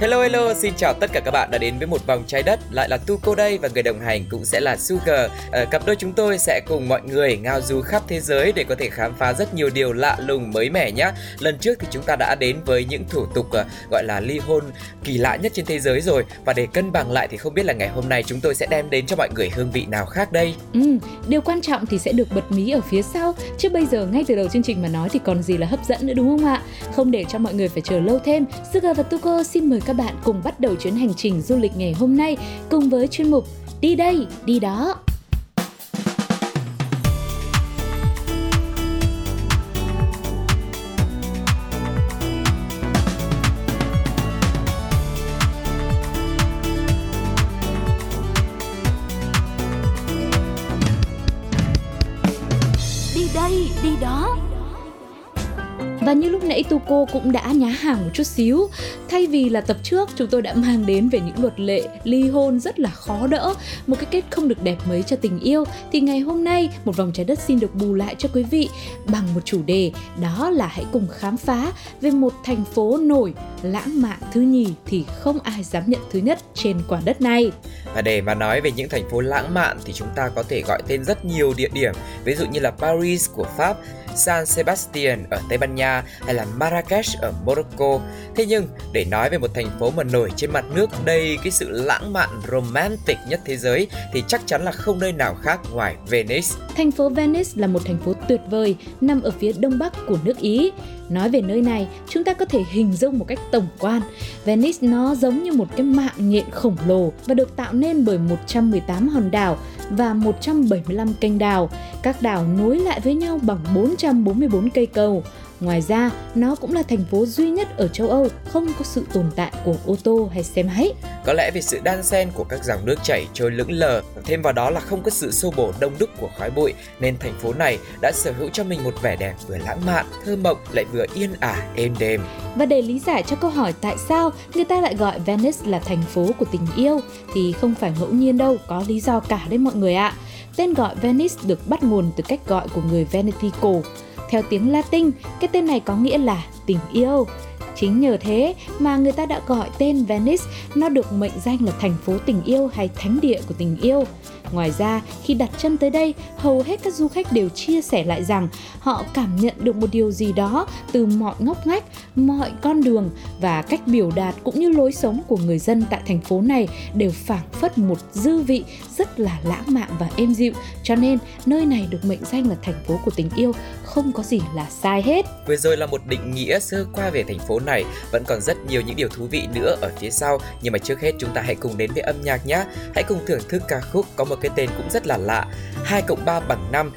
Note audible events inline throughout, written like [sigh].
Hello hello, xin chào tất cả các bạn đã đến với một vòng trái đất Lại là Tuco đây và người đồng hành cũng sẽ là Sugar. À, Cặp đôi chúng tôi sẽ cùng mọi người ngao du khắp thế giới để có thể khám phá rất nhiều điều lạ lùng mới mẻ nhé Lần trước thì chúng ta đã đến với những thủ tục à, gọi là ly hôn kỳ lạ nhất trên thế giới rồi. Và để cân bằng lại thì không biết là ngày hôm nay chúng tôi sẽ đem đến cho mọi người hương vị nào khác đây? Ừ, điều quan trọng thì sẽ được bật mí ở phía sau. Chứ bây giờ ngay từ đầu chương trình mà nói thì còn gì là hấp dẫn nữa đúng không ạ? Không để cho mọi người phải chờ lâu thêm Sugar và Tuko xin mời các bạn cùng bắt đầu chuyến hành trình du lịch ngày hôm nay Cùng với chuyên mục Đi đây, đi đó. Đi đây, đi đó. Và như lúc nãy Tuko cũng đã nhá hàng một chút xíu. Thay vì là tập trước chúng tôi đã mang đến về những luật lệ ly hôn rất là khó đỡ Một cái kết không được đẹp mấy cho tình yêu. Thì ngày hôm nay một vòng trái đất xin được bù lại cho quý vị Bằng một chủ đề đó là hãy cùng khám phá về một thành phố nổi lãng mạn thứ nhì thì không ai dám nhận thứ nhất trên quả đất này. Và để mà nói về những thành phố lãng mạn thì chúng ta có thể gọi tên rất nhiều địa điểm Ví dụ như là Paris của Pháp, San Sebastian ở Tây Ban Nha hay là Marrakesh ở Morocco. Thế nhưng, để nói về một thành phố mà nổi trên mặt nước đầy cái sự lãng mạn romantic nhất thế giới thì chắc chắn là không nơi nào khác ngoài Venice. Thành phố Venice là một thành phố tuyệt vời, nằm ở phía đông bắc của nước Ý. Nói về nơi này, chúng ta có thể hình dung một cách tổng quan. Venice nó giống như một cái mạng nhện khổng lồ và được tạo nên bởi 118 hòn đảo và 175 kênh đào. Các đảo nối lại với nhau bằng 444 cây cầu. Ngoài ra, nó cũng là thành phố duy nhất ở châu Âu không có sự tồn tại của ô tô hay xe máy. Có lẽ vì sự đan xen của các dòng nước chảy trôi lững lờ, thêm vào đó là không có sự xô bồ đông đúc của khói bụi, nên thành phố này đã sở hữu cho mình một vẻ đẹp vừa lãng mạn, thơ mộng lại vừa yên ả êm đềm. Và để lý giải cho câu hỏi tại sao người ta lại gọi Venice là thành phố của tình yêu thì không phải ngẫu nhiên đâu, có lý do cả đấy mọi người ạ. Tên gọi Venice được bắt nguồn từ cách gọi của người Veneti cổ. Theo tiếng Latin, cái tên này có nghĩa là tình yêu. Chính nhờ thế mà người ta đã gọi tên Venice, nó được mệnh danh là thành phố tình yêu hay thánh địa của tình yêu. Ngoài ra, khi đặt chân tới đây, hầu hết các du khách đều chia sẻ lại rằng họ cảm nhận được một điều gì đó từ mọi ngóc ngách, mọi con đường và cách biểu đạt cũng như lối sống của người dân tại thành phố này đều phảng phất một dư vị rất là lãng mạn và êm dịu. Cho nên, nơi này được mệnh danh là thành phố của tình yêu, không có gì là sai hết. Vừa rồi là một định nghĩa sơ qua về thành phố này, vẫn còn rất nhiều những điều thú vị nữa ở phía sau. Nhưng mà trước hết chúng ta hãy cùng đến với âm nhạc nhé. Hãy cùng thưởng thức ca khúc có một cái tên cũng rất là lạ, 2 cộng 3 bằng 5.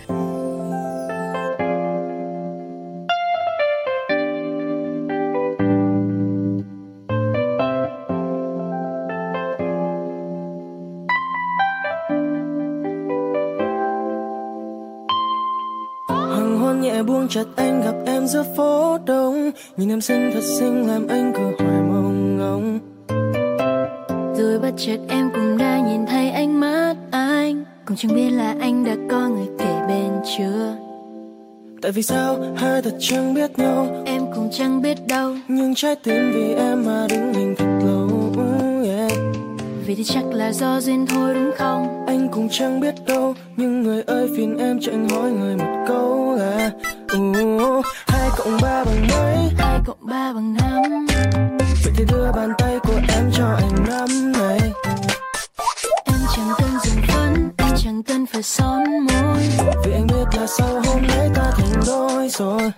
Hoàng hôn nhẹ buông chặt anh gặp em giữa phố đông Nhìn em xinh thật xinh làm anh cứ hoài mong ngóng rồi bất chợt em cũng đã nhìn thấy ánh mắt cũng chẳng biết là anh đã có người kể bên chưa. Tại vì sao hai thật chẳng biết nhau? Em cũng chẳng biết đâu. Nhưng trái tim vì em mà đứng hình thật lâu yeah. vì thì chắc là do duyên thôi đúng không? Anh cũng chẳng biết đâu Nhưng người ơi phiền em cho anh hỏi người một câu là uh, Hai cộng ba bằng mấy? Hai cộng ba bằng năm. Vậy thì đưa bàn tay đôi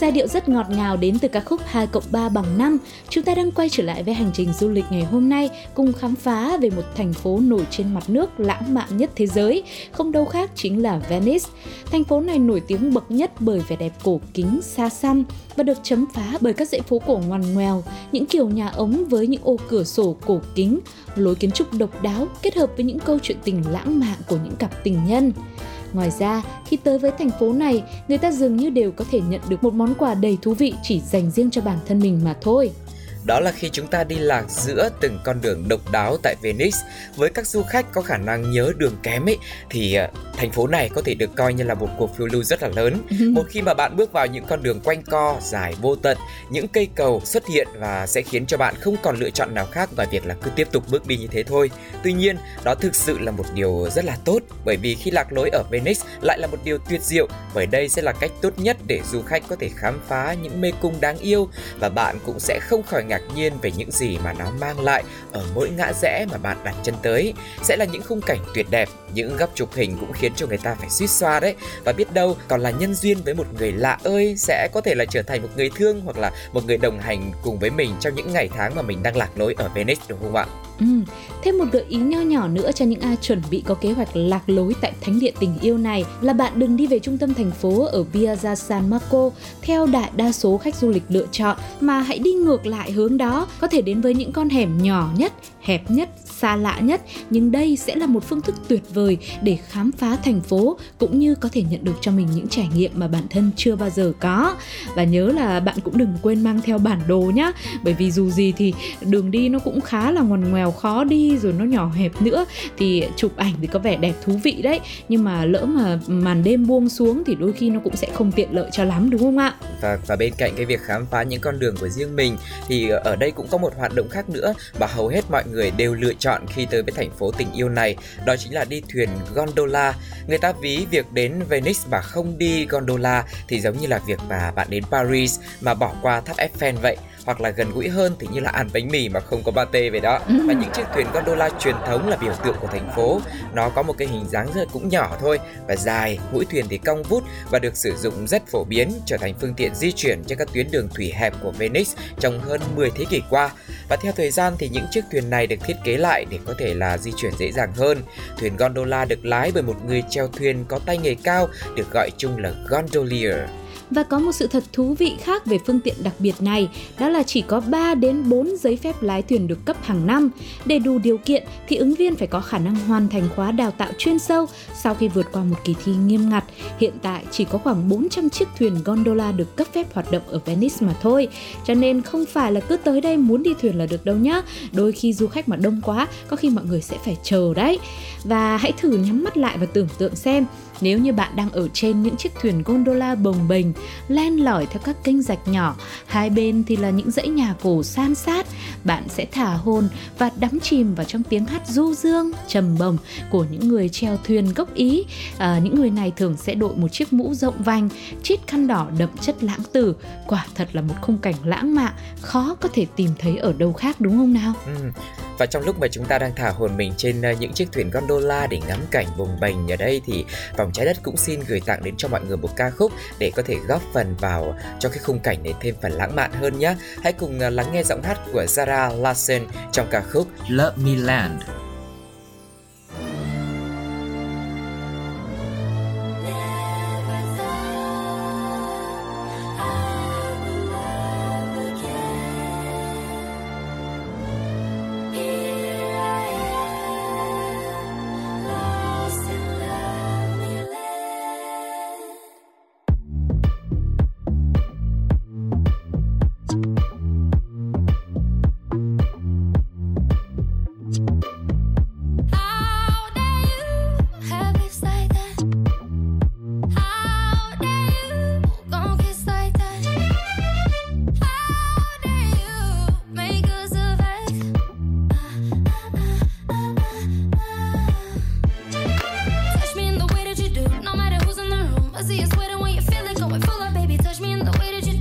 giai điệu rất ngọt ngào đến từ ca khúc 2 cộng 3 bằng 5, chúng ta đang quay trở lại với hành trình du lịch ngày hôm nay cùng khám phá về một thành phố nổi trên mặt nước lãng mạn nhất thế giới, không đâu khác chính là Venice. Thành phố này nổi tiếng bậc nhất bởi vẻ đẹp cổ kính xa xăm và được chấm phá bởi các dãy phố cổ ngoằn ngoèo, những kiểu nhà ống với những ô cửa sổ cổ kính, lối kiến trúc độc đáo kết hợp với những câu chuyện tình lãng mạn của những cặp tình nhân. Ngoài ra, khi tới với thành phố này, người ta dường như đều có thể nhận được một món quà đầy thú vị chỉ dành riêng cho bản thân mình mà thôi. Đó là khi chúng ta đi lạc giữa từng con đường độc đáo tại Venice. Với các du khách có khả năng nhớ đường kém ấy thì uh, thành phố này có thể được coi như là một cuộc phiêu lưu rất là lớn. [laughs] một khi mà bạn bước vào những con đường quanh co dài vô tận, những cây cầu xuất hiện và sẽ khiến cho bạn không còn lựa chọn nào khác ngoài việc là cứ tiếp tục bước đi như thế thôi. Tuy nhiên, đó thực sự là một điều rất là tốt bởi vì khi lạc lối ở Venice lại là một điều tuyệt diệu bởi đây sẽ là cách tốt nhất để du khách có thể khám phá những mê cung đáng yêu và bạn cũng sẽ không khỏi ngạc nhiên về những gì mà nó mang lại ở mỗi ngã rẽ mà bạn đặt chân tới sẽ là những khung cảnh tuyệt đẹp, những góc chụp hình cũng khiến cho người ta phải suýt xoa đấy và biết đâu, còn là nhân duyên với một người lạ ơi, sẽ có thể là trở thành một người thương hoặc là một người đồng hành cùng với mình trong những ngày tháng mà mình đang lạc lối ở Venice, đúng không ạ? Ừ, thêm một gợi ý nho nhỏ nữa cho những ai chuẩn bị có kế hoạch lạc lối tại thánh địa tình yêu này là bạn đừng đi về trung tâm thành phố ở Piazza San Marco theo đại đa số khách du lịch lựa chọn mà hãy đi ngược lại hướng đó có thể đến với những con hẻm nhỏ nhất, hẹp nhất, xa lạ nhất, nhưng đây sẽ là một phương thức tuyệt vời để khám phá thành phố cũng như có thể nhận được cho mình những trải nghiệm mà bản thân chưa bao giờ có. Và nhớ là bạn cũng đừng quên mang theo bản đồ nhá, bởi vì dù gì thì đường đi nó cũng khá là ngoằn ngoèo, khó đi rồi nó nhỏ hẹp nữa. Thì chụp ảnh thì có vẻ đẹp thú vị đấy, nhưng mà lỡ mà màn đêm buông xuống thì đôi khi nó cũng sẽ không tiện lợi cho lắm, đúng không ạ? Và và bên cạnh cái việc khám phá những con đường của riêng mình, thì ở đây cũng có một hoạt động khác nữa mà hầu hết mọi người đều lựa chọn khi tới với thành phố tình yêu này đó chính là đi thuyền gondola. Người ta ví việc đến Venice mà không đi gondola thì giống như là việc mà bạn đến Paris mà bỏ qua tháp Eiffel vậy hoặc là gần gũi hơn thì như là ăn bánh mì mà không có pate về đó. Và những chiếc thuyền gondola truyền thống là biểu tượng của thành phố. Nó có một cái hình dáng rất cũng nhỏ thôi và dài mũi thuyền thì cong vút và được sử dụng rất phổ biến trở thành phương tiện di chuyển trên các tuyến đường thủy hẹp của Venice trong hơn 10 thế kỷ qua. Và theo thời gian thì những chiếc thuyền này được thiết kế lại để có thể là di chuyển dễ dàng hơn. Thuyền gondola được lái bởi một người chèo thuyền có tay nghề cao, được gọi chung là gondolier và có một sự thật thú vị khác về phương tiện đặc biệt này, đó là chỉ có 3 đến 4 giấy phép lái thuyền được cấp hàng năm. Để đủ điều kiện thì ứng viên phải có khả năng hoàn thành khóa đào tạo chuyên sâu sau khi vượt qua một kỳ thi nghiêm ngặt. Hiện tại chỉ có khoảng 400 chiếc thuyền gondola được cấp phép hoạt động ở Venice mà thôi. Cho nên không phải là cứ tới đây muốn đi thuyền là được đâu nhá. Đôi khi du khách mà đông quá, có khi mọi người sẽ phải chờ đấy. Và hãy thử nhắm mắt lại và tưởng tượng xem nếu như bạn đang ở trên những chiếc thuyền gondola bồng bềnh, len lỏi theo các kênh rạch nhỏ, hai bên thì là những dãy nhà cổ san sát, bạn sẽ thả hồn và đắm chìm vào trong tiếng hát du dương, trầm bồng của những người chèo thuyền gốc Ý. À, những người này thường sẽ đội một chiếc mũ rộng vành, chít khăn đỏ đậm chất lãng tử. Quả thật là một khung cảnh lãng mạn, khó có thể tìm thấy ở đâu khác đúng không nào? Ừ. Và trong lúc mà chúng ta đang thả hồn mình trên ờ, những chiếc thuyền gondola để ngắm cảnh bồng bềnh ở đây thì vòng trái đất cũng xin gửi tặng đến cho mọi người một ca khúc để có thể góp phần vào cho cái khung cảnh này thêm phần lãng mạn hơn nhé. Hãy cùng ờ, lắng nghe giọng hát của Zara Larsen trong ca khúc Love Me Land. feel it going full up, baby. Touch me in the way that you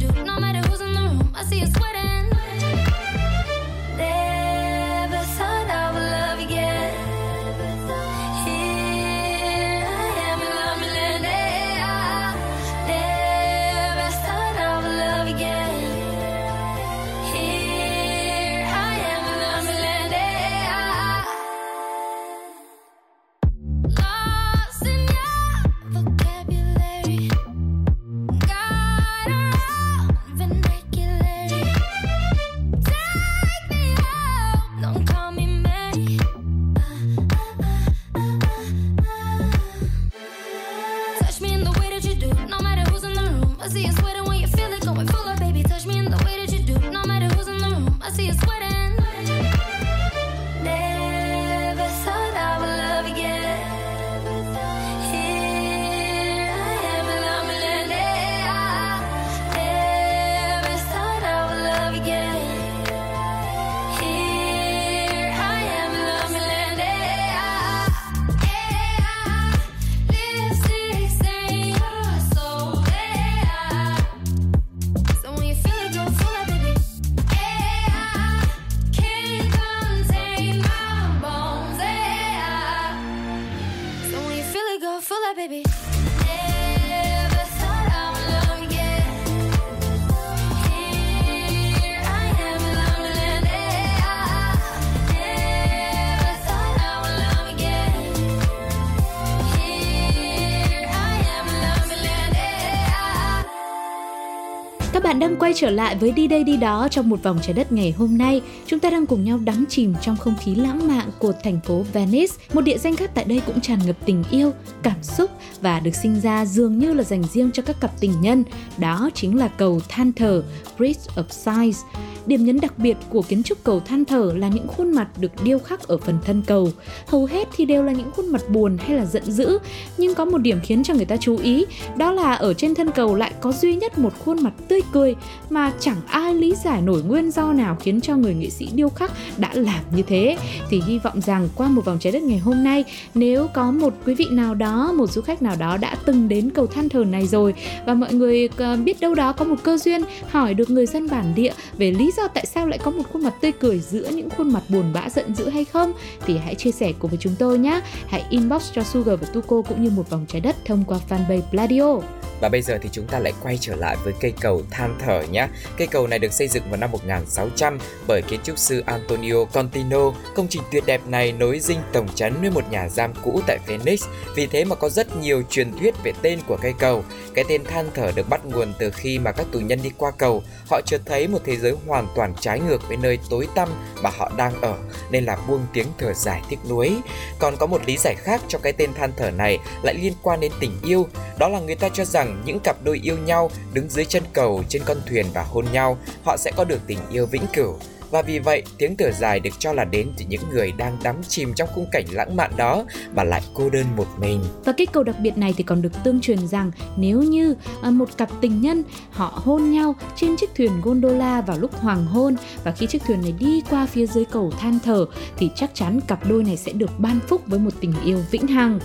quay trở lại với Đi đây đi đó trong một vòng trái đất ngày hôm nay. Chúng ta đang cùng nhau đắm chìm trong không khí lãng mạn của thành phố Venice. Một địa danh khác tại đây cũng tràn ngập tình yêu, cảm xúc và được sinh ra dường như là dành riêng cho các cặp tình nhân. Đó chính là cầu than thở Bridge of Sighs. Điểm nhấn đặc biệt của kiến trúc cầu than thở là những khuôn mặt được điêu khắc ở phần thân cầu. Hầu hết thì đều là những khuôn mặt buồn hay là giận dữ, nhưng có một điểm khiến cho người ta chú ý, đó là ở trên thân cầu lại có duy nhất một khuôn mặt tươi cười mà chẳng ai lý giải nổi nguyên do nào khiến cho người nghệ sĩ điêu khắc đã làm như thế. Thì hy vọng rằng qua một vòng trái đất ngày hôm nay, nếu có một quý vị nào đó, một du khách nào đó đã từng đến cầu than thờ này rồi và mọi người ờ, biết đâu đó có một cơ duyên hỏi được người dân bản địa về lý do tại sao lại có một khuôn mặt tươi cười giữa những khuôn mặt buồn bã giận dữ hay không thì hãy chia sẻ cùng với chúng tôi nhé. Hãy inbox cho Sugar và Tuko cũng như một vòng trái đất thông qua fanpage Pladio. Và bây giờ thì chúng ta lại quay trở lại với cây cầu than thở nhé. Cây cầu này được xây dựng vào năm 1600 bởi kiến trúc sư Antonio Contino. Công trình tuyệt đẹp này nối dinh tổng trấn với một nhà giam cũ tại Phoenix Vì thế mà có rất nhiều truyền thuyết về tên của cây cầu. Cái tên than thở được bắt nguồn từ khi mà các tù nhân đi qua cầu, họ chợt thấy một thế giới hoàn toàn trái ngược với nơi tối tăm mà họ đang ở, nên là buông tiếng thở dài tiếc nuối. Còn có một lý giải khác cho cái tên than thở này lại liên quan đến tình yêu, đó là người ta cho rằng những cặp đôi yêu nhau đứng dưới chân cầu trên con thuyền và hôn nhau, họ sẽ có được tình yêu vĩnh cửu. Và vì vậy, tiếng thở dài được cho là đến từ những người đang đắm chìm trong khung cảnh lãng mạn đó và lại cô đơn một mình. Và cái câu đặc biệt này thì còn được tương truyền rằng nếu như à, một cặp tình nhân họ hôn nhau trên chiếc thuyền gondola vào lúc hoàng hôn và khi chiếc thuyền này đi qua phía dưới cầu than thở thì chắc chắn cặp đôi này sẽ được ban phúc với một tình yêu vĩnh hằng.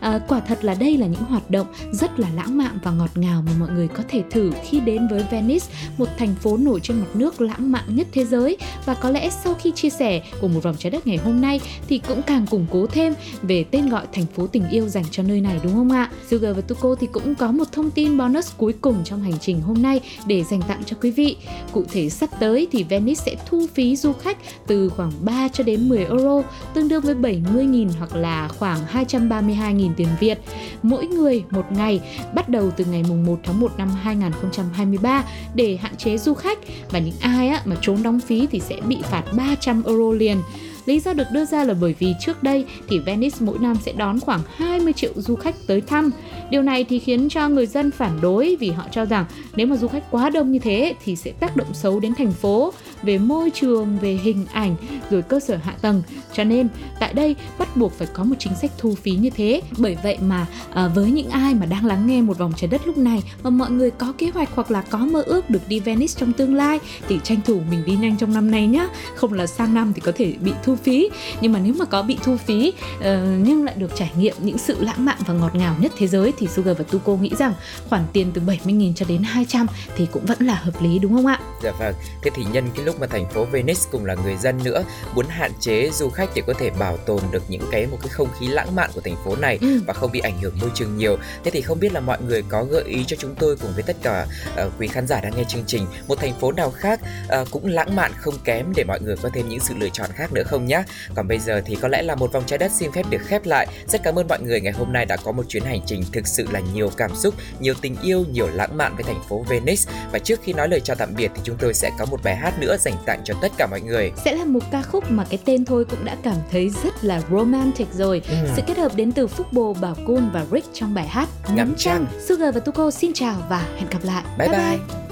À, quả thật là đây là những hoạt động rất là lãng mạn và ngọt ngào mà mọi người có thể thử khi đến với Venice, một thành phố nổi trên mặt nước lãng mạn nhất thế giới. Và có lẽ sau khi chia sẻ của một vòng trái đất ngày hôm nay thì cũng càng củng cố thêm về tên gọi thành phố tình yêu dành cho nơi này đúng không ạ? Sugar và Tuko thì cũng có một thông tin bonus cuối cùng trong hành trình hôm nay để dành tặng cho quý vị. Cụ thể sắp tới thì Venice sẽ thu phí du khách từ khoảng 3 cho đến 10 euro, tương đương với 70.000 hoặc là khoảng 232.000 tiền Việt mỗi người một ngày bắt đầu từ ngày mùng 1 tháng 1 năm 2023 để hạn chế du khách và những ai á, mà trốn đóng phí thì sẽ bị phạt 300 euro liền. Lý do được đưa ra là bởi vì trước đây thì Venice mỗi năm sẽ đón khoảng 20 triệu du khách tới thăm. Điều này thì khiến cho người dân phản đối vì họ cho rằng nếu mà du khách quá đông như thế thì sẽ tác động xấu đến thành phố về môi trường, về hình ảnh, rồi cơ sở hạ tầng. Cho nên tại đây bắt buộc phải có một chính sách thu phí như thế. Bởi vậy mà à, với những ai mà đang lắng nghe một vòng trái đất lúc này mà mọi người có kế hoạch hoặc là có mơ ước được đi Venice trong tương lai thì tranh thủ mình đi nhanh trong năm nay nhá. Không là sang năm thì có thể bị thu phí. Nhưng mà nếu mà có bị thu phí uh, nhưng lại được trải nghiệm những sự lãng mạn và ngọt ngào nhất thế giới thì Sugar và Tuko nghĩ rằng khoản tiền từ 70.000 cho đến 200 thì cũng vẫn là hợp lý đúng không ạ? Dạ vâng, thế thì nhân cái lúc mà thành phố Venice cùng là người dân nữa muốn hạn chế du khách để có thể bảo tồn được những cái một cái không khí lãng mạn của thành phố này Ừ. và không bị ảnh hưởng môi trường nhiều. Thế thì không biết là mọi người có gợi ý cho chúng tôi cùng với tất cả uh, quý khán giả đang nghe chương trình một thành phố nào khác uh, cũng lãng mạn không kém để mọi người có thêm những sự lựa chọn khác nữa không nhé. Còn bây giờ thì có lẽ là một vòng trái đất xin phép được khép lại. Rất cảm ơn mọi người ngày hôm nay đã có một chuyến hành trình thực sự là nhiều cảm xúc, nhiều tình yêu, nhiều lãng mạn với thành phố Venice. Và trước khi nói lời chào tạm biệt thì chúng tôi sẽ có một bài hát nữa dành tặng cho tất cả mọi người. sẽ là một ca khúc mà cái tên thôi cũng đã cảm thấy rất là romantic rồi. Ừ. Sự kết hợp đến từ Phúc Bồ, Bảo Cun và Rick trong bài hát Ngắm trăng. Sugar và Tuko xin chào và hẹn gặp lại. Bye bye. Chỉ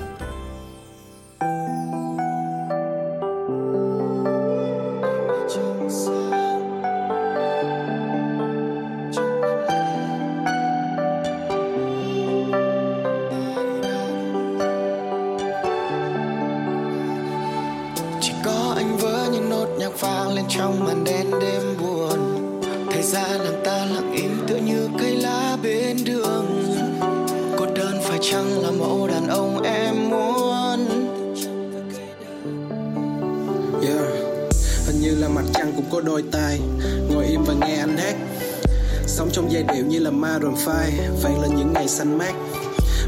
là Maroon 5 vang lên những ngày xanh mát.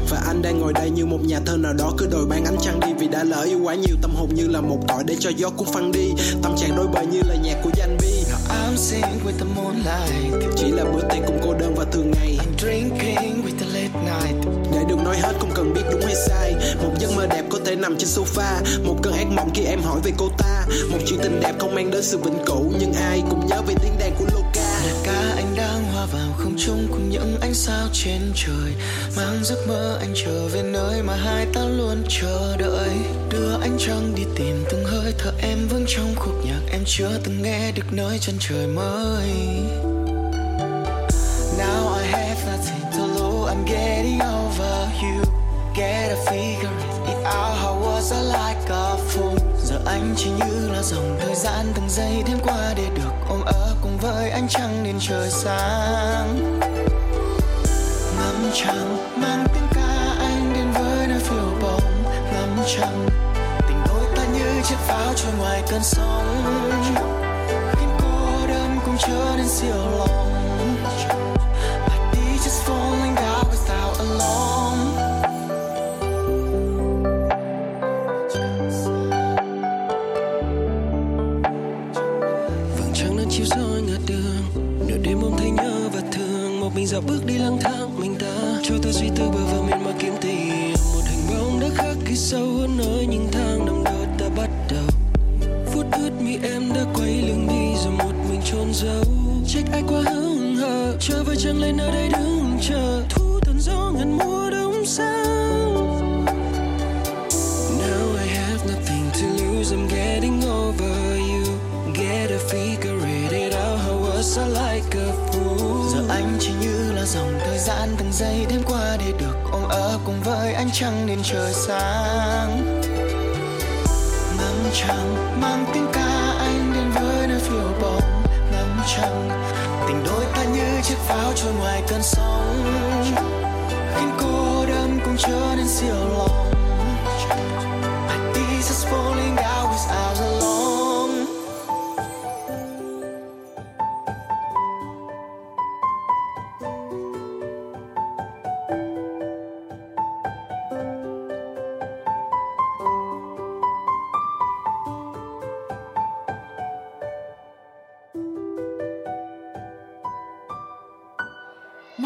Và anh đang ngồi đây như một nhà thơ nào đó cứ đòi ban ánh trăng đi vì đã lỡ yêu quá nhiều. Tâm hồn như là một cõi để cho gió cuốn phăng đi. Tâm trạng đôi bờ như là nhạc của danh bi. I'm singing with the moonlight. Chỉ là bữa tiệc cùng cô đơn và thường ngày. I'm drinking with the late night. Để đừng nói hết không cần biết đúng hay sai. Một giấc mơ đẹp có thể nằm trên sofa. Một cơn ác mộng khi em hỏi về cô ta. Một chuyện tình đẹp không mang đến sự vĩnh cửu. Nhưng ai cũng nhớ về tiếng đàn của Luca. Ca anh vào không trung cùng những ánh sao trên trời. Mang giấc mơ anh trở về nơi mà hai ta luôn chờ đợi. Đưa ánh trăng đi tìm từng hơi thở em vững trong khúc nhạc em chưa từng nghe được nơi chân trời mới. Now I have nothing to lose, I'm getting over you. Get a figure it out How was I like a fool. Giờ anh chỉ như là dòng thời gian từng giây đêm qua để được ôm ấp cùng với ánh trăng nên trời sáng. Ngắm trăng mang tiếng ca anh đến với nơi phiêu bồng ngắm trăng, tình đôi ta như chiếc pháo trôi ngoài cơn sóng. Khiến cô đơn cũng trở nên siêu lòng. Một mình dạo bước đi lang thang. Mình ta cho ta suy tư bờ vờ miền mà kiếm tìm. Một hình bóng đã khắc ghi sâu hơn nơi những tháng năm đó ta bắt đầu. Phút ướt mi em đã quay lưng đi rồi một mình chôn giấu. Trách ai quá hững hờ, chờ vơi chẳng lên ở đây đứng chờ. Thu tận gió ngàn mùa đông xa. Để được ôm ấp cùng với ánh trăng nên trời sáng. Ngắm trăng mang tiếng ca anh đến với nơi phiêu bồng ngắm trăng, tình đôi ta như chiếc pháo trôi ngoài cơn sóng. Khiến cô đơn cũng trở nên siêu lòng.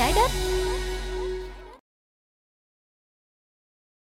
trái đất.